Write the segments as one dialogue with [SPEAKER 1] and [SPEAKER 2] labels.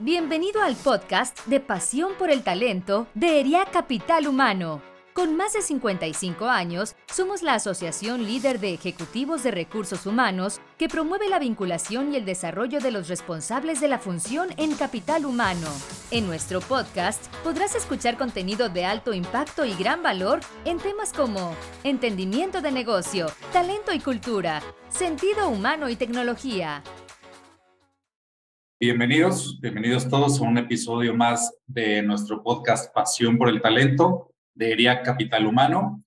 [SPEAKER 1] Bienvenido al podcast de Pasión por el Talento de ERIA Capital Humano. Con más de 55 años, somos la asociación líder de ejecutivos de recursos humanos que promueve la vinculación y el desarrollo de los responsables de la función en capital humano. En nuestro podcast podrás escuchar contenido de alto impacto y gran valor en temas como entendimiento de negocio, talento y cultura, sentido humano y tecnología.
[SPEAKER 2] Bienvenidos, bienvenidos todos a un episodio más de nuestro podcast Pasión por el Talento de ERIA Capital Humano.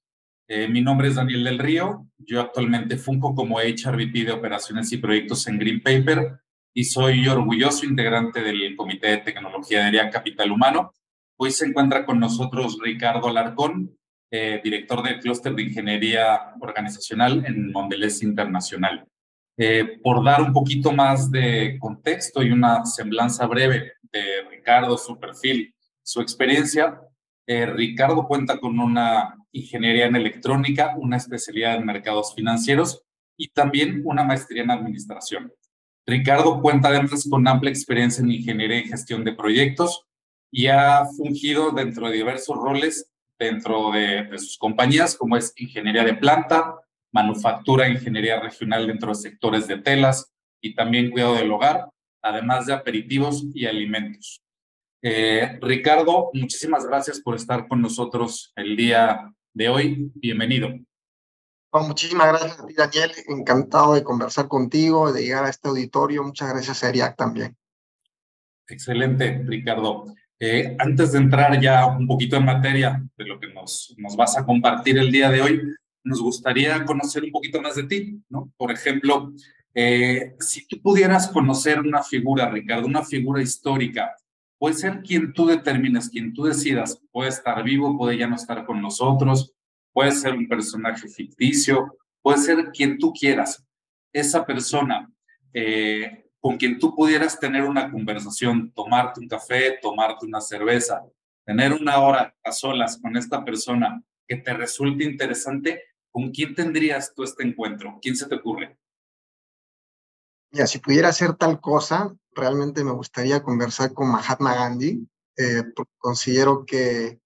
[SPEAKER 2] Eh, mi nombre es Daniel del Río. Yo actualmente funco como HRVP de Operaciones y Proyectos en Green Paper y soy orgulloso integrante del Comité de Tecnología de ERIA Capital Humano. Hoy se encuentra con nosotros Ricardo Alarcón, eh, director del Clúster de Ingeniería Organizacional en Mondelez Internacional. Eh, por dar un poquito más de contexto y una semblanza breve de Ricardo, su perfil, su experiencia, eh, Ricardo cuenta con una ingeniería en electrónica, una especialidad en mercados financieros y también una maestría en administración. Ricardo cuenta además con amplia experiencia en ingeniería y gestión de proyectos y ha fungido dentro de diversos roles dentro de, de sus compañías, como es ingeniería de planta, manufactura, ingeniería regional dentro de sectores de telas y también cuidado del hogar, además de aperitivos y alimentos. Eh, Ricardo, muchísimas gracias por estar con nosotros el día de hoy. Bienvenido.
[SPEAKER 3] muchísimas gracias a ti, Daniel. Encantado de conversar contigo, de llegar a este auditorio. Muchas gracias a ERIAC también.
[SPEAKER 2] Excelente, Ricardo. Eh, antes de entrar ya un poquito en materia de lo que nos, nos vas a compartir el día de hoy, nos gustaría conocer un poquito más de ti, ¿no? Por ejemplo, eh, si tú pudieras conocer una figura, Ricardo, una figura histórica puede ser quien tú determines, quien tú decidas. Puede estar vivo, puede ya no estar con nosotros, puede ser un personaje ficticio, puede ser quien tú quieras. Esa persona eh, con quien tú pudieras tener una conversación, tomarte un café, tomarte una cerveza, tener una hora a solas con esta persona que te resulte interesante, ¿con quién tendrías tú este encuentro? ¿Quién se te ocurre?
[SPEAKER 3] Ya, si pudiera hacer tal cosa, realmente me gustaría conversar con Mahatma Gandhi, eh, porque considero que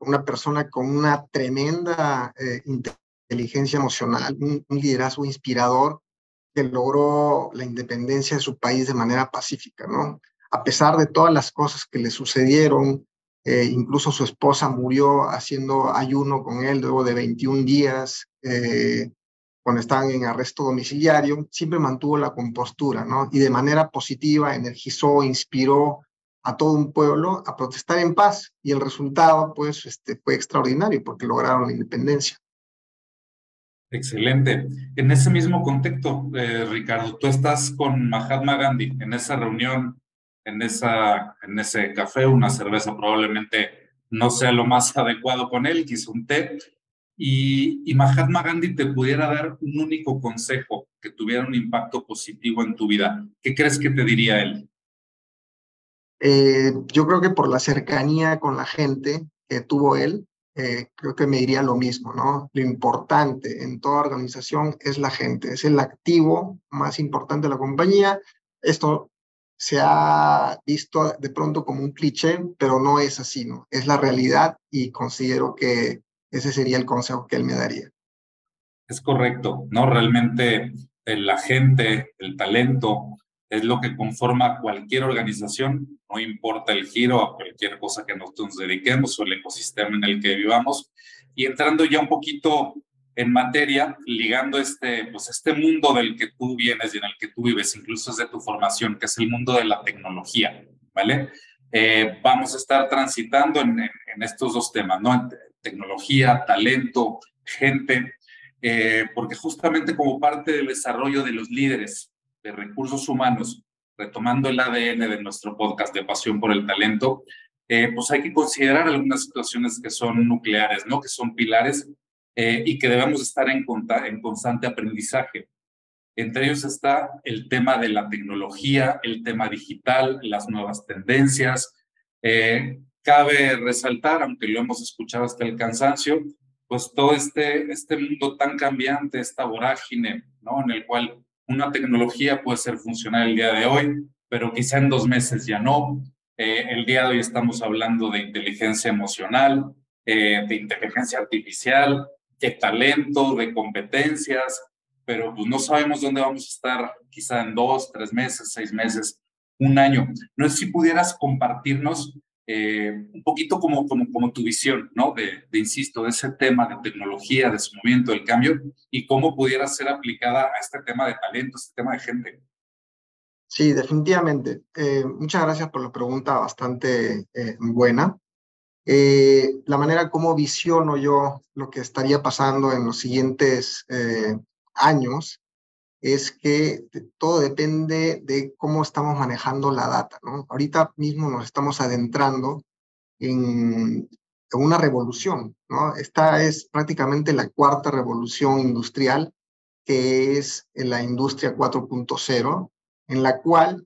[SPEAKER 3] una persona con una tremenda eh, inteligencia emocional, un, liderazgo inspirador, que logró la independencia de su país de manera pacífica, ¿no? A pesar de todas las cosas que le sucedieron, eh, incluso su esposa murió haciendo ayuno con él luego de 21 días, cuando estaban en arresto domiciliario, siempre mantuvo la compostura, ¿no? Y de manera positiva energizó, inspiró a todo un pueblo a protestar en paz y el resultado, pues, este, fue extraordinario porque lograron la independencia.
[SPEAKER 2] Excelente. En ese mismo contexto, eh, Ricardo, tú estás con Mahatma Gandhi en esa reunión, en, esa, en ese café, una cerveza probablemente no sea lo más adecuado con él, quizá un té, y, Mahatma Gandhi te pudiera dar un único consejo que tuviera un impacto positivo en tu vida, ¿qué crees que te diría él?
[SPEAKER 3] Eh, yo creo que por la cercanía con la gente que tuvo él, eh, creo que me diría lo mismo, ¿no? Lo importante en toda organización es la gente, es el activo más importante de la compañía. Esto se ha visto de pronto como un cliché, pero no es así, ¿no? Es la realidad y considero que ese sería el consejo que él me daría.
[SPEAKER 2] Es correcto, ¿no? Realmente la gente, el talento, es lo que conforma cualquier organización, no importa el giro a cualquier cosa que nosotros nos dediquemos o el ecosistema en el que vivamos. Y entrando ya un poquito en materia, ligando este, pues este mundo del que tú vienes y en el que tú vives, incluso desde tu formación, que es el mundo de la tecnología, ¿vale? Eh, vamos a estar transitando en, en, estos dos temas, ¿no? tecnología, talento, gente, eh, porque justamente como parte del desarrollo de los líderes de recursos humanos, retomando el ADN de nuestro podcast de Pasión por el Talento, eh, pues hay que considerar algunas situaciones que son nucleares, ¿no? Que son pilares eh, y que debemos estar en, en constante aprendizaje. Entre ellos está el tema de la tecnología, el tema digital, las nuevas tendencias, eh, Cabe resaltar, aunque lo hemos escuchado hasta el cansancio, pues todo este, este mundo tan cambiante, esta vorágine, ¿no? En el cual una tecnología puede ser funcional el día de hoy, pero quizá en dos meses ya no. Eh, el día de hoy estamos hablando de inteligencia emocional, eh, de inteligencia artificial, de talento, de competencias, pero pues no sabemos dónde vamos a estar quizá en dos, tres meses, seis meses, un año. No sé si pudieras compartirnos eh, un poquito como, como, como tu visión, ¿no? De, insisto, de ese tema de tecnología, de su movimiento del cambio y cómo pudiera ser aplicada a este tema de talento, este tema de gente.
[SPEAKER 3] Sí, definitivamente. Eh, muchas gracias por la pregunta bastante eh, buena. Eh, la manera como visiono yo lo que estaría pasando en los siguientes eh, años es que todo depende de cómo estamos manejando la data. ¿no? Ahorita mismo nos estamos adentrando en, en una revolución. ¿no? Esta es prácticamente la cuarta revolución industrial, que es la industria 4.0, en la cual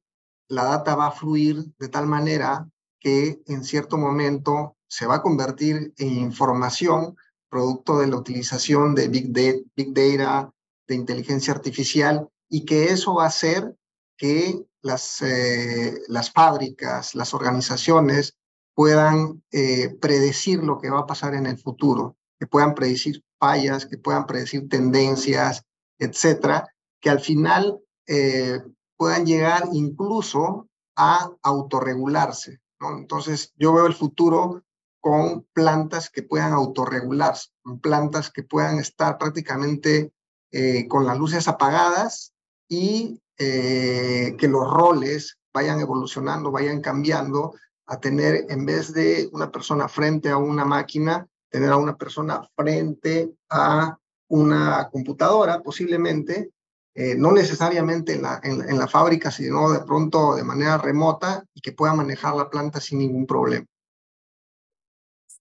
[SPEAKER 3] la data va a fluir de tal manera que en cierto momento se va a convertir en información producto de la utilización de Big, Data, de inteligencia artificial, y que eso va a hacer que las, eh, las fábricas, las organizaciones puedan eh, predecir lo que va a pasar en el futuro, que puedan predecir fallas, que puedan predecir tendencias, etcétera, que al final eh, puedan llegar incluso a autorregularse. Entonces, yo veo el futuro con plantas que puedan autorregularse, plantas que puedan estar prácticamente eh, con las luces apagadas y eh, que los roles vayan evolucionando, vayan cambiando a tener, en vez de una persona frente a una máquina, tener a una persona frente a una computadora posiblemente eh, no necesariamente en la, en, la fábrica, sino de pronto de manera remota y que pueda manejar la planta sin ningún problema.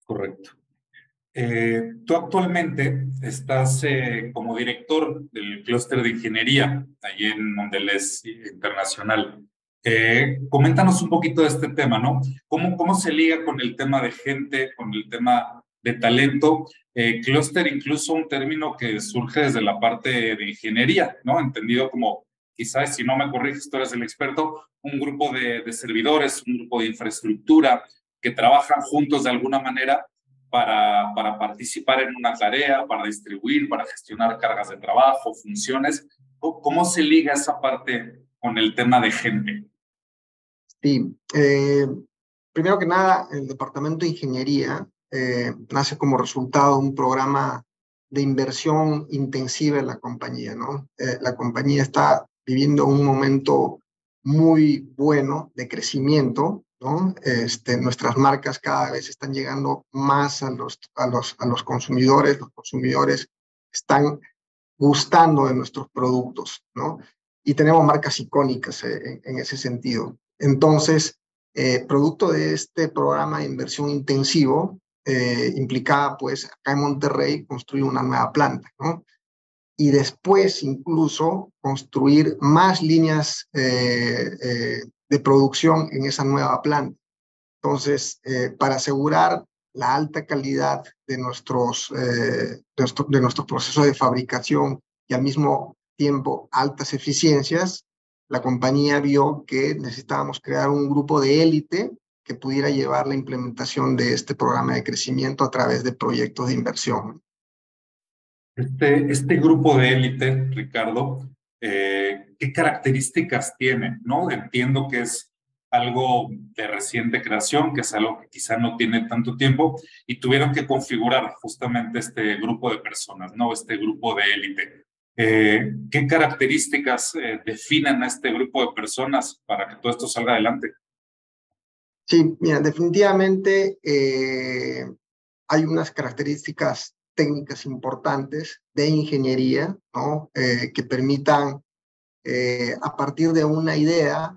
[SPEAKER 2] Correcto. Eh, tú actualmente estás eh, como director del clúster de ingeniería allí en Mondelez Internacional. coméntanos un poquito de este tema, ¿no? ¿Cómo, ¿Cómo se liga con el tema de gente, con el tema de talento. Eh, clúster incluso un término que surge desde la parte de ingeniería, ¿no? Entendido como, quizás si no me corriges, tú eres el experto, un grupo de, de servidores, un grupo de infraestructura que trabajan juntos de alguna manera para, para participar en una tarea, para distribuir, para gestionar cargas de trabajo, funciones. ¿Cómo se liga esa parte con el tema de gente?
[SPEAKER 3] Sí, eh, primero que nada, el departamento de ingeniería eh, nace como resultado de un programa de inversión intensiva en la compañía, ¿no? Eh, la compañía está viviendo un momento muy bueno de crecimiento, ¿no? Este, nuestras marcas cada vez están llegando más a los, a los, a los consumidores, los consumidores están gustando de nuestros productos, ¿no? Y tenemos marcas icónicas eh, en, ese sentido. Entonces, producto de este programa de inversión intensivo, eh, implicaba pues acá en Monterrey construir una nueva planta, ¿no? Y después incluso construir más líneas eh, eh, de producción en esa nueva planta. Entonces, para asegurar la alta calidad de nuestros, de, nuestro, de nuestros procesos de fabricación y al mismo tiempo altas eficiencias, la compañía vio que necesitábamos crear un grupo de élite que pudiera llevar la implementación de este programa de crecimiento a través de proyectos de inversión.
[SPEAKER 2] Este, este grupo de élite, Ricardo, eh, ¿qué características tiene? ¿no? Entiendo que es algo de reciente creación, que es algo que quizá no tiene tanto tiempo, y tuvieron que configurar justamente este grupo de personas, ¿no? Este grupo de élite. Eh, ¿Qué características eh, definen a este grupo de personas para que todo esto salga adelante?
[SPEAKER 3] Sí, mira, definitivamente eh, hay unas características técnicas importantes de ingeniería, ¿no? Eh, que permitan, eh, a partir de una idea,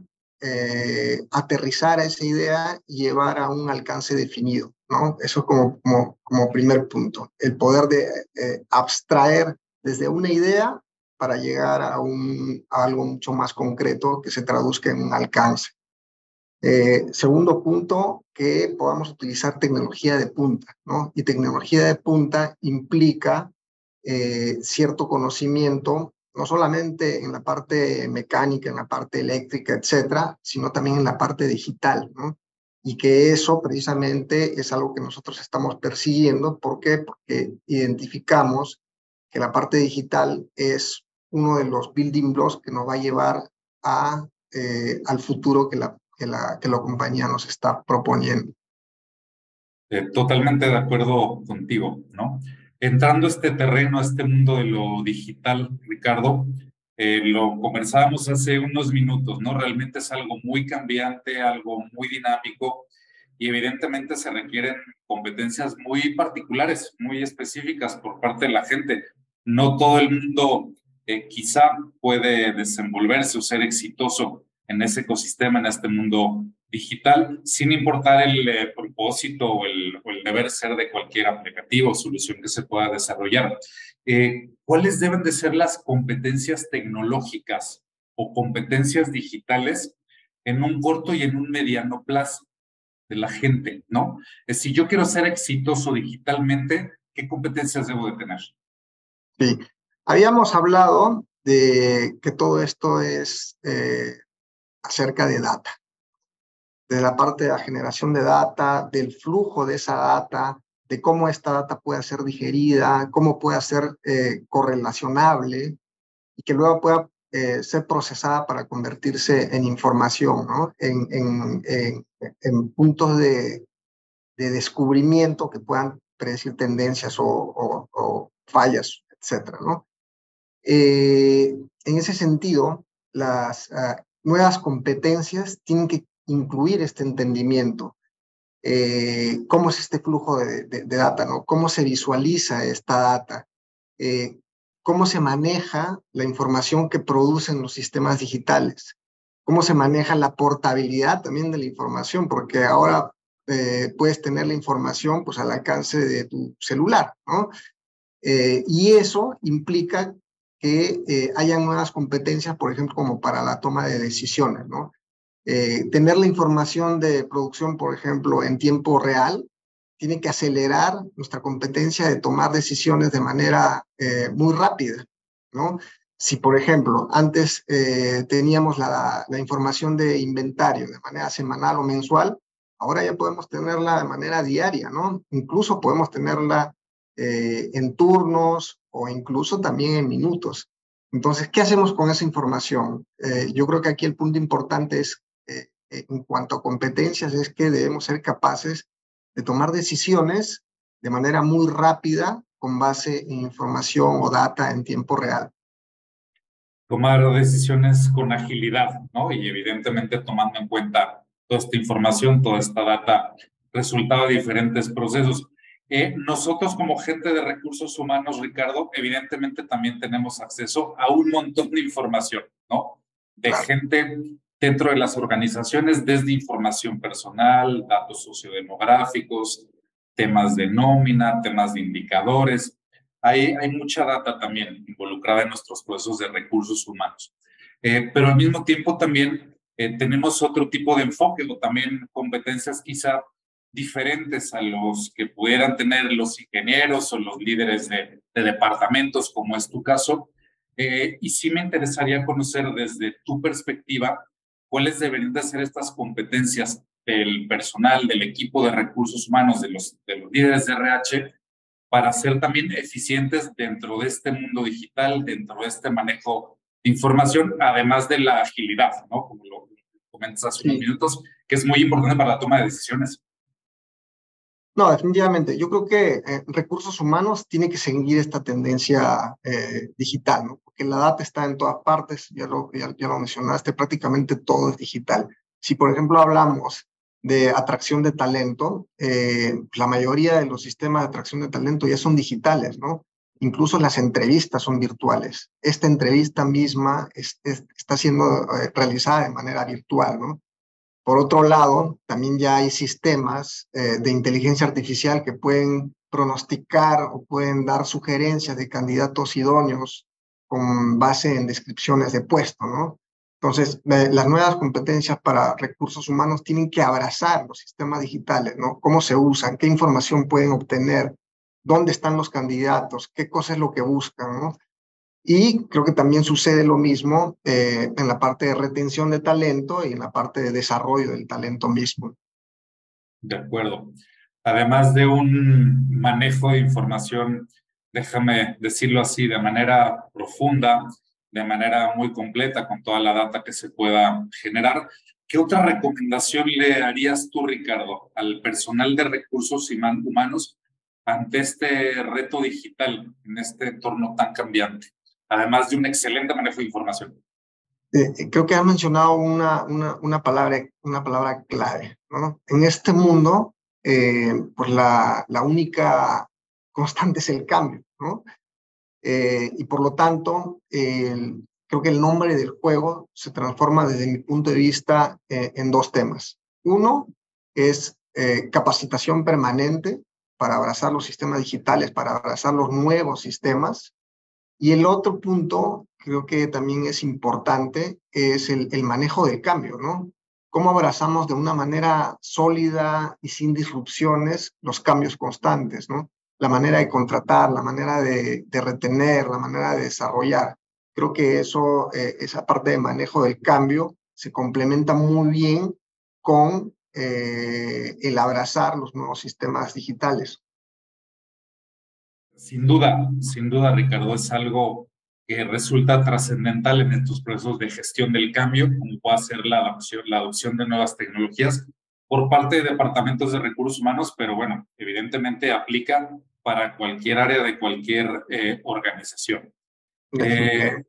[SPEAKER 3] aterrizar a esa idea y llevar a un alcance definido, ¿no? Eso como, como, primer punto, el poder de abstraer desde una idea para llegar a, un, a algo mucho más concreto que se traduzca en un alcance. Eh, segundo punto, que podamos utilizar tecnología de punta. Y tecnología de punta implica eh, cierto conocimiento no solamente en la parte mecánica, en la parte eléctrica, etcétera, sino también en la parte digital, ¿no? Y que eso precisamente es algo que nosotros estamos persiguiendo. ¿Por qué? Porque identificamos que la parte digital es uno de los building blocks que nos va a llevar a, eh, al futuro que la, que, la, que la compañía nos está proponiendo.
[SPEAKER 2] Eh, totalmente de acuerdo contigo, ¿no? Entrando a este terreno, a este mundo de lo digital, Ricardo, eh, lo conversábamos hace unos minutos, ¿no? Realmente es algo muy cambiante, algo muy dinámico y evidentemente se requieren competencias muy particulares, muy específicas por parte de la gente. No todo el mundo eh, quizá puede desenvolverse o ser exitoso en ese ecosistema, en este mundo digital, sin importar el eh, propósito o el, deber ser de cualquier aplicativo o solución que se pueda desarrollar. Eh, ¿Cuáles deben de ser las competencias tecnológicas o competencias digitales en un corto y en un mediano plazo de la gente, ¿no? Si yo quiero ser exitoso digitalmente, ¿qué competencias debo de tener?
[SPEAKER 3] Sí, habíamos hablado de que todo esto es eh, acerca de data de la parte de la generación de data, del flujo de esa data, de cómo esta data puede ser digerida, cómo puede ser eh, correlacionable y que luego pueda eh, ser procesada para convertirse en información, en, en, en, puntos de, de, descubrimiento que puedan predecir tendencias o, o, fallas, etc. ¿no? Eh, en ese sentido, las ah, nuevas competencias tienen que incluir este entendimiento. Eh, ¿Cómo es este flujo de, data? ¿no? ¿Cómo se visualiza esta data? Eh, ¿Cómo se maneja la información que producen los sistemas digitales? ¿Cómo se maneja la portabilidad también de la información? Porque ahora eh, puedes tener la información pues, al alcance de tu celular, ¿no? y eso implica que hayan nuevas competencias, por ejemplo, como para la toma de decisiones, ¿no? Eh, tener la información de producción, por ejemplo, en tiempo real, tiene que acelerar nuestra competencia de tomar decisiones de manera eh, muy rápida, ¿no? Si, por ejemplo, antes eh, teníamos la, la, información de inventario de manera semanal o mensual, ahora ya podemos tenerla de manera diaria, ¿no? Incluso podemos tenerla en turnos o incluso también en minutos. Entonces, ¿qué hacemos con esa información? yo creo que aquí el punto importante es eh, eh, en cuanto a competencias es que debemos ser capaces de tomar decisiones de manera muy rápida con base en información o data en tiempo real.
[SPEAKER 2] Tomar decisiones con agilidad, ¿no? Y evidentemente tomando en cuenta toda esta información, toda esta data, resultado de diferentes procesos. Eh, nosotros como gente de recursos humanos, Ricardo, evidentemente también tenemos acceso a un montón de información, ¿no? De gente dentro de las organizaciones desde información personal, datos sociodemográficos, temas de nómina, temas de indicadores. Hay, hay mucha data también involucrada en nuestros procesos de recursos humanos. Eh, pero al mismo tiempo también eh, tenemos otro tipo de enfoque o también competencias quizá diferentes a los que pudieran tener los ingenieros o los líderes de, de departamentos, como es tu caso. Eh, y sí me interesaría conocer desde tu perspectiva cuáles deberían de ser estas competencias del personal, del equipo de recursos humanos, de los, de los líderes de RH, para ser también eficientes dentro de este mundo digital, dentro de este manejo de información, además de la agilidad, ¿no? Como lo comentas hace unos minutos, que es muy importante para la toma de decisiones.
[SPEAKER 3] No, definitivamente. Yo creo que eh, recursos humanos tiene que seguir esta tendencia eh, digital, ¿no? Porque la data está en todas partes, ya lo, ya, lo mencionaste, prácticamente todo es digital. Si, por ejemplo, hablamos de atracción de talento, eh, la mayoría de los sistemas de atracción de talento ya son digitales, ¿no? Incluso las entrevistas son virtuales. Esta entrevista misma está siendo realizada de manera virtual, ¿no? Por otro lado, también ya hay sistemas eh, de inteligencia artificial que pueden pronosticar o pueden dar sugerencias de candidatos idóneos con base en descripciones de puesto, ¿no? Entonces, las nuevas competencias para recursos humanos tienen que abrazar los sistemas digitales, ¿no? Cómo se usan, qué información pueden obtener, dónde están los candidatos, qué cosa es lo que buscan, ¿no? Y creo que también sucede lo mismo eh, en la parte de retención de talento y en la parte de desarrollo del talento mismo.
[SPEAKER 2] De acuerdo. Además de un manejo de información, déjame decirlo así, de manera profunda, de manera muy completa, con toda la data que se pueda generar, ¿qué otra recomendación le harías tú, Ricardo, al personal de recursos humanos ante este reto digital, en este entorno tan cambiante? Además de un excelente manejo de información.
[SPEAKER 3] Eh, eh, creo que has mencionado una, una, una, palabra, una palabra clave. ¿no? En este mundo, eh, pues la, la, única constante es el cambio. ¿no? y por lo tanto, creo que el nombre del juego se transforma desde mi punto de vista en dos temas. Uno es capacitación permanente para abrazar los sistemas digitales, para abrazar los nuevos sistemas y el otro punto, creo que también es importante, es el, manejo del cambio, ¿no? Cómo abrazamos de una manera sólida y sin disrupciones los cambios constantes, ¿no? La manera de contratar, la manera de, de retener, la manera de desarrollar. Creo que eso, eh, esa parte de manejo del cambio se complementa muy bien con eh, el abrazar los nuevos sistemas digitales.
[SPEAKER 2] Sin duda, sin duda, Ricardo, es algo que resulta trascendental en estos procesos de gestión del cambio, como puede ser la adopción, la adopción de nuevas tecnologías por parte de departamentos de recursos humanos, pero bueno, evidentemente aplica para cualquier área de cualquier eh, organización. Eh,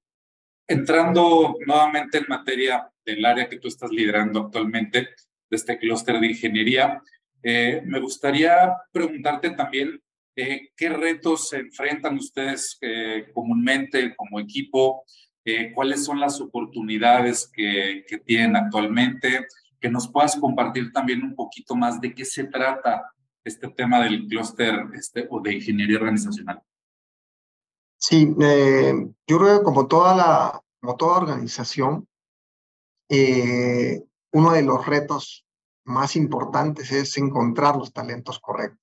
[SPEAKER 2] entrando nuevamente en materia del área que tú estás liderando actualmente, de este clúster de ingeniería, eh, me gustaría preguntarte también eh, ¿Qué retos se enfrentan ustedes eh, comúnmente como equipo? Eh, ¿Cuáles son las oportunidades que, tienen actualmente? Que nos puedas compartir también un poquito más de qué se trata este tema del clúster este, o de ingeniería organizacional.
[SPEAKER 3] Sí, yo creo que como toda, la, como toda organización, uno de los retos más importantes es encontrar los talentos correctos.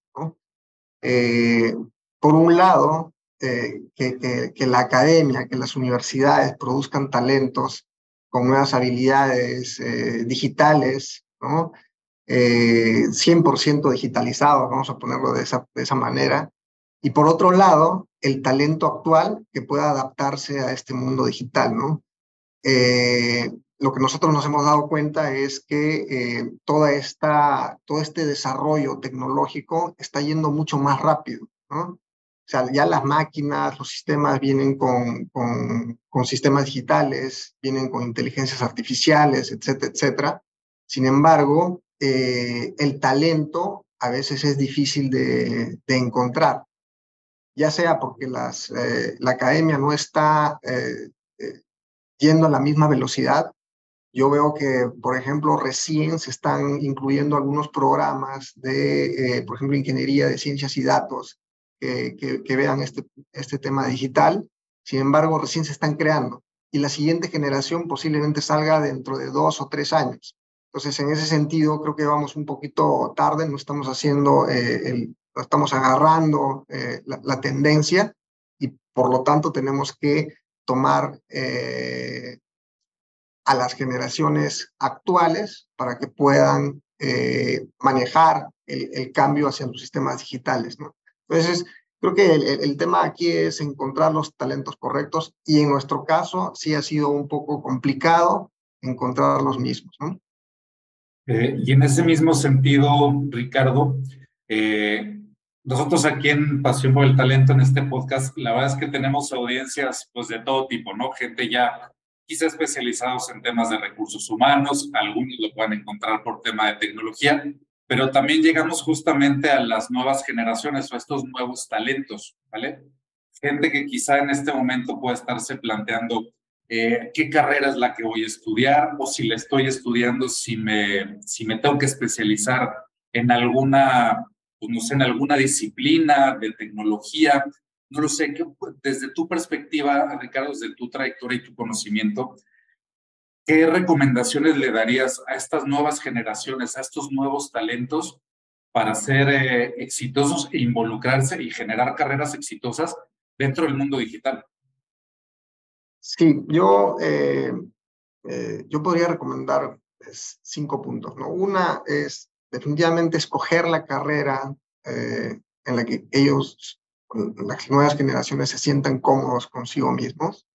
[SPEAKER 3] Eh, por un lado, eh, que, la academia, que las universidades produzcan talentos con nuevas habilidades eh, digitales, ¿no? 100% digitalizados, vamos a ponerlo de esa manera. Y por otro lado, el talento actual que pueda adaptarse a este mundo digital, ¿no? Lo que nosotros nos hemos dado cuenta es que eh, toda esta, todo este desarrollo tecnológico está yendo mucho más rápido, ¿no? O sea, ya las máquinas, los sistemas vienen con, con, con sistemas digitales, vienen con inteligencias artificiales, etcétera, etcétera. Sin embargo, eh, el talento a veces es difícil de, de encontrar, ya sea porque las, eh, la academia no está yendo a la misma velocidad yo veo que, por ejemplo, recién se están incluyendo algunos programas de, eh, por ejemplo, ingeniería de ciencias y datos que, que, vean este, este tema digital. Sin embargo, recién se están creando y la siguiente generación posiblemente salga dentro de dos o tres años. Entonces, en ese sentido, creo que vamos un poquito tarde, no estamos haciendo, eh, no estamos agarrando eh, la, tendencia y por lo tanto tenemos que tomar a las generaciones actuales para que puedan eh, manejar el, cambio hacia los sistemas digitales. Entonces, creo que el, tema aquí es encontrar los talentos correctos y en nuestro caso sí ha sido un poco complicado encontrar los mismos.
[SPEAKER 2] Eh, y en ese mismo sentido, Ricardo, eh, nosotros aquí en Pasión por el Talento, en este podcast, la verdad es que tenemos audiencias pues, de todo tipo, ¿no? Gente ya quizá especializados en temas de recursos humanos, algunos lo pueden encontrar por tema de tecnología, pero también llegamos justamente a las nuevas generaciones o a estos nuevos talentos, ¿vale? Gente que quizá en este momento puede estarse planteando eh, qué carrera es la que voy a estudiar o si la estoy estudiando, si me, si me tengo que especializar en alguna, pues no sé, en alguna disciplina de tecnología, no lo sé, desde tu perspectiva, Ricardo, desde tu trayectoria y tu conocimiento, ¿qué recomendaciones le darías a estas nuevas generaciones, a estos nuevos talentos para ser eh, exitosos e involucrarse y generar carreras exitosas dentro del mundo digital?
[SPEAKER 3] Sí, yo, eh, eh, yo podría recomendar pues, cinco puntos. ¿no? Una es definitivamente escoger la carrera eh, en la que ellos, las nuevas generaciones, se sientan cómodos consigo mismos.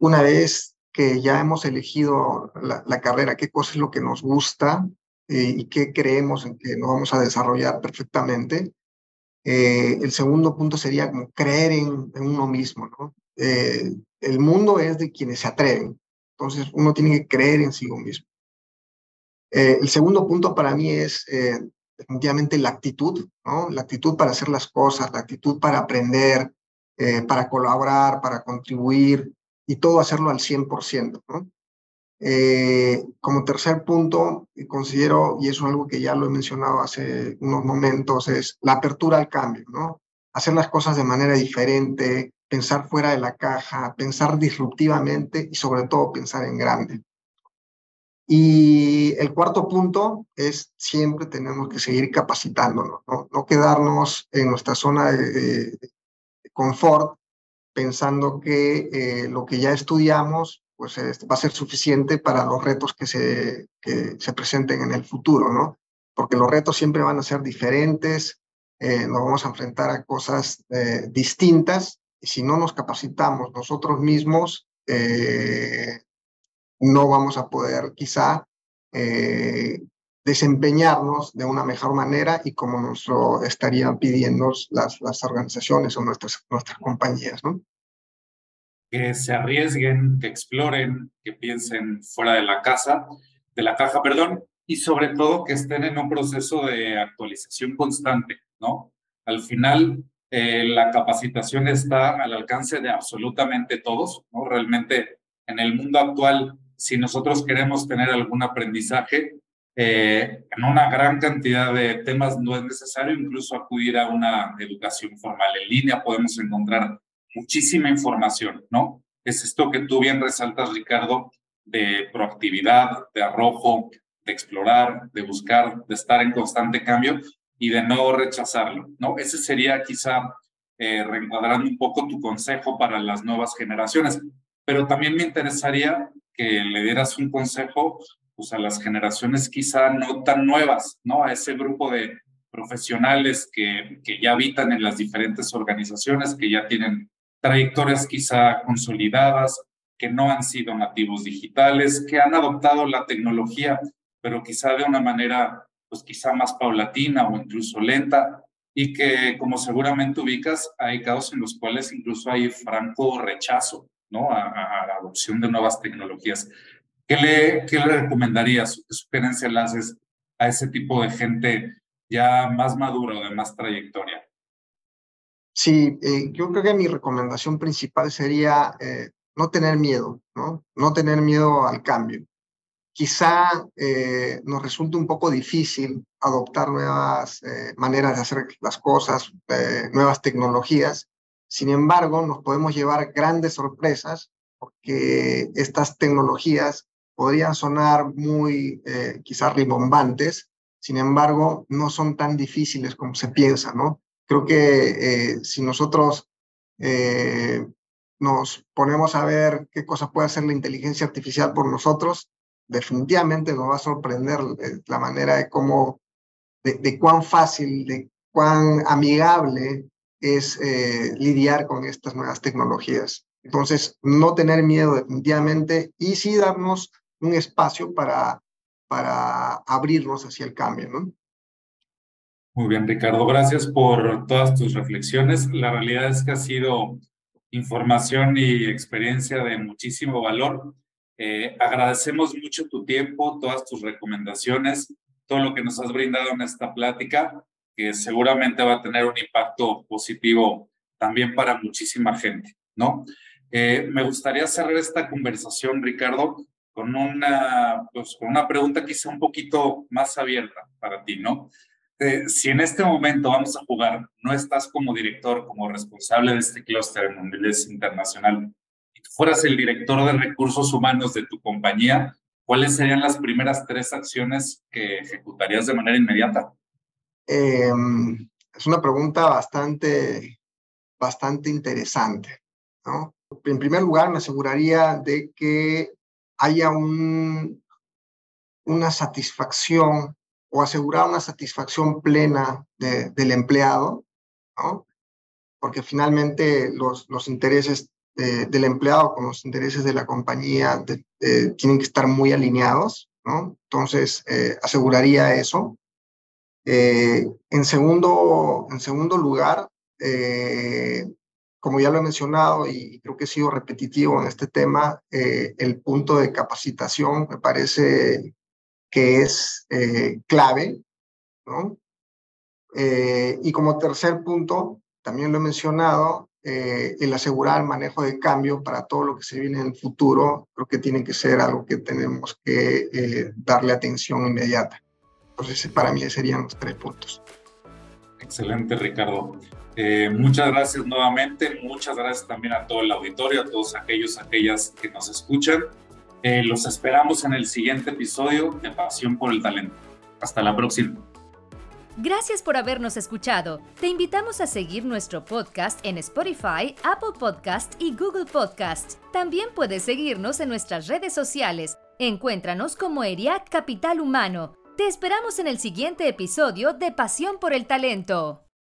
[SPEAKER 3] una vez que ya hemos elegido la, carrera, qué cosa es lo que nos gusta y qué creemos en que nos vamos a desarrollar perfectamente. el segundo punto sería como creer en, uno mismo. Eh, el mundo es de quienes se atreven. Entonces, uno tiene que creer en sí mismo. Eh, el segundo punto para mí es eh, la actitud. La actitud para hacer las cosas, la actitud para aprender, para colaborar, para contribuir y todo hacerlo al 100%, ¿no? como tercer punto, considero, y eso es algo que ya lo he mencionado hace unos momentos, es la apertura al cambio. Hacer las cosas de manera diferente, pensar fuera de la caja, pensar disruptivamente y sobre todo pensar en grande. Y el cuarto punto es siempre tenemos que seguir capacitándonos, no, quedarnos en nuestra zona de, confort pensando que eh, lo que ya estudiamos pues va a ser suficiente para los retos que se, que se presenten en el futuro, ¿no? Porque los retos siempre van a ser diferentes, eh, nos vamos a enfrentar a cosas eh, distintas y si no nos capacitamos nosotros mismos, eh, no vamos a poder quizá eh, desempeñarnos de una mejor manera y como nos lo estarían pidiendo las, las organizaciones o nuestras, nuestras compañías, ¿no?
[SPEAKER 2] Que se arriesguen, que exploren, que piensen fuera de la casa, de la caja, perdón, y sobre todo que estén en un proceso de actualización constante, ¿no? Al final, eh, la capacitación está al alcance de absolutamente todos, ¿no? Realmente en el mundo actual, si nosotros queremos tener algún aprendizaje, eh, en una gran cantidad de temas no es necesario incluso acudir a una educación formal en línea, podemos encontrar muchísima información, ¿no? Es esto que tú bien resaltas, Ricardo, de proactividad, de arrojo, de explorar, de buscar, de estar en constante cambio, y de no rechazarlo, ¿no? Ese sería quizá eh, reencuadrando un poco tu consejo para las nuevas generaciones, pero también me interesaría que le dieras un consejo pues, a las generaciones quizá no tan nuevas, ¿no? A ese grupo de profesionales que, que ya habitan en las diferentes organizaciones, que ya tienen trayectorias quizá consolidadas, que no han sido nativos digitales, que han adoptado la tecnología, pero quizá de una manera pues quizá más paulatina o incluso lenta, y que como seguramente ubicas, hay casos en los cuales incluso hay franco rechazo ¿no? a, la adopción de nuevas tecnologías. ¿Qué le, recomendarías qué sugerencia le a ese tipo de gente ya más madura o de más trayectoria?
[SPEAKER 3] Sí, eh, yo creo que mi recomendación principal sería eh, no tener miedo, ¿no? Tener miedo al cambio quizá eh, nos resulte un poco difícil adoptar nuevas eh, maneras de hacer las cosas, nuevas tecnologías. Sin embargo, nos podemos llevar grandes sorpresas porque estas tecnologías podrían sonar muy quizás rimbombantes, sin embargo, no son tan difíciles como se piensa, ¿no? Creo que si nosotros nos ponemos a ver qué cosa puede hacer la inteligencia artificial por nosotros, definitivamente nos va a sorprender eh, la manera de cómo, de, cuán fácil, de cuán amigable es eh, lidiar con estas nuevas tecnologías. Entonces, no tener miedo definitivamente y sí darnos un espacio para, para abrirnos hacia el cambio, ¿no?
[SPEAKER 2] Muy bien, Ricardo, gracias por todas tus reflexiones. La realidad es que ha sido información y experiencia de muchísimo valor. Eh, agradecemos mucho tu tiempo, todas tus recomendaciones, todo lo que nos has brindado en esta plática, que seguramente va a tener un impacto positivo también para muchísima gente, ¿no? Eh, me gustaría cerrar esta conversación, Ricardo, con una, pues, con una pregunta quizá un poquito más abierta para ti, ¿no? Eh, si en este momento vamos a jugar, no estás como director, como responsable de este clúster en niveles internacional, fueras el director de recursos humanos de tu compañía, ¿cuáles serían las primeras tres acciones que ejecutarías de manera inmediata?
[SPEAKER 3] Em, es una pregunta bastante, bastante interesante, ¿no? En primer lugar, me aseguraría de que haya un, una satisfacción o asegurar una satisfacción plena del empleado, ¿no? porque finalmente los, los intereses del empleado con los intereses de la compañía tienen que estar muy alineados, ¿no? Entonces, eh, aseguraría eso. Eh, en, segundo, en segundo lugar, eh, como ya lo he mencionado y creo que he sido repetitivo en este tema, el punto de capacitación me parece que es clave, ¿no? y como tercer punto, también lo he mencionado, eh, el asegurar el manejo de cambio para todo lo que se viene en el futuro, creo que tiene que ser algo que tenemos que eh, darle atención inmediata. Entonces, para mí serían los tres puntos.
[SPEAKER 2] Excelente, Ricardo. Eh, muchas gracias nuevamente, muchas gracias también a todo el auditorio, a todos aquellos, aquellas que nos escuchan. los esperamos en el siguiente episodio de Pasión por el Talento. Hasta la próxima.
[SPEAKER 1] Gracias por habernos escuchado. Te invitamos a seguir nuestro podcast en Spotify, Apple Podcast y Google Podcast. También puedes seguirnos en nuestras redes sociales. Encuéntranos como ERIAC Capital Humano. Te esperamos en el siguiente episodio de Pasión por el Talento.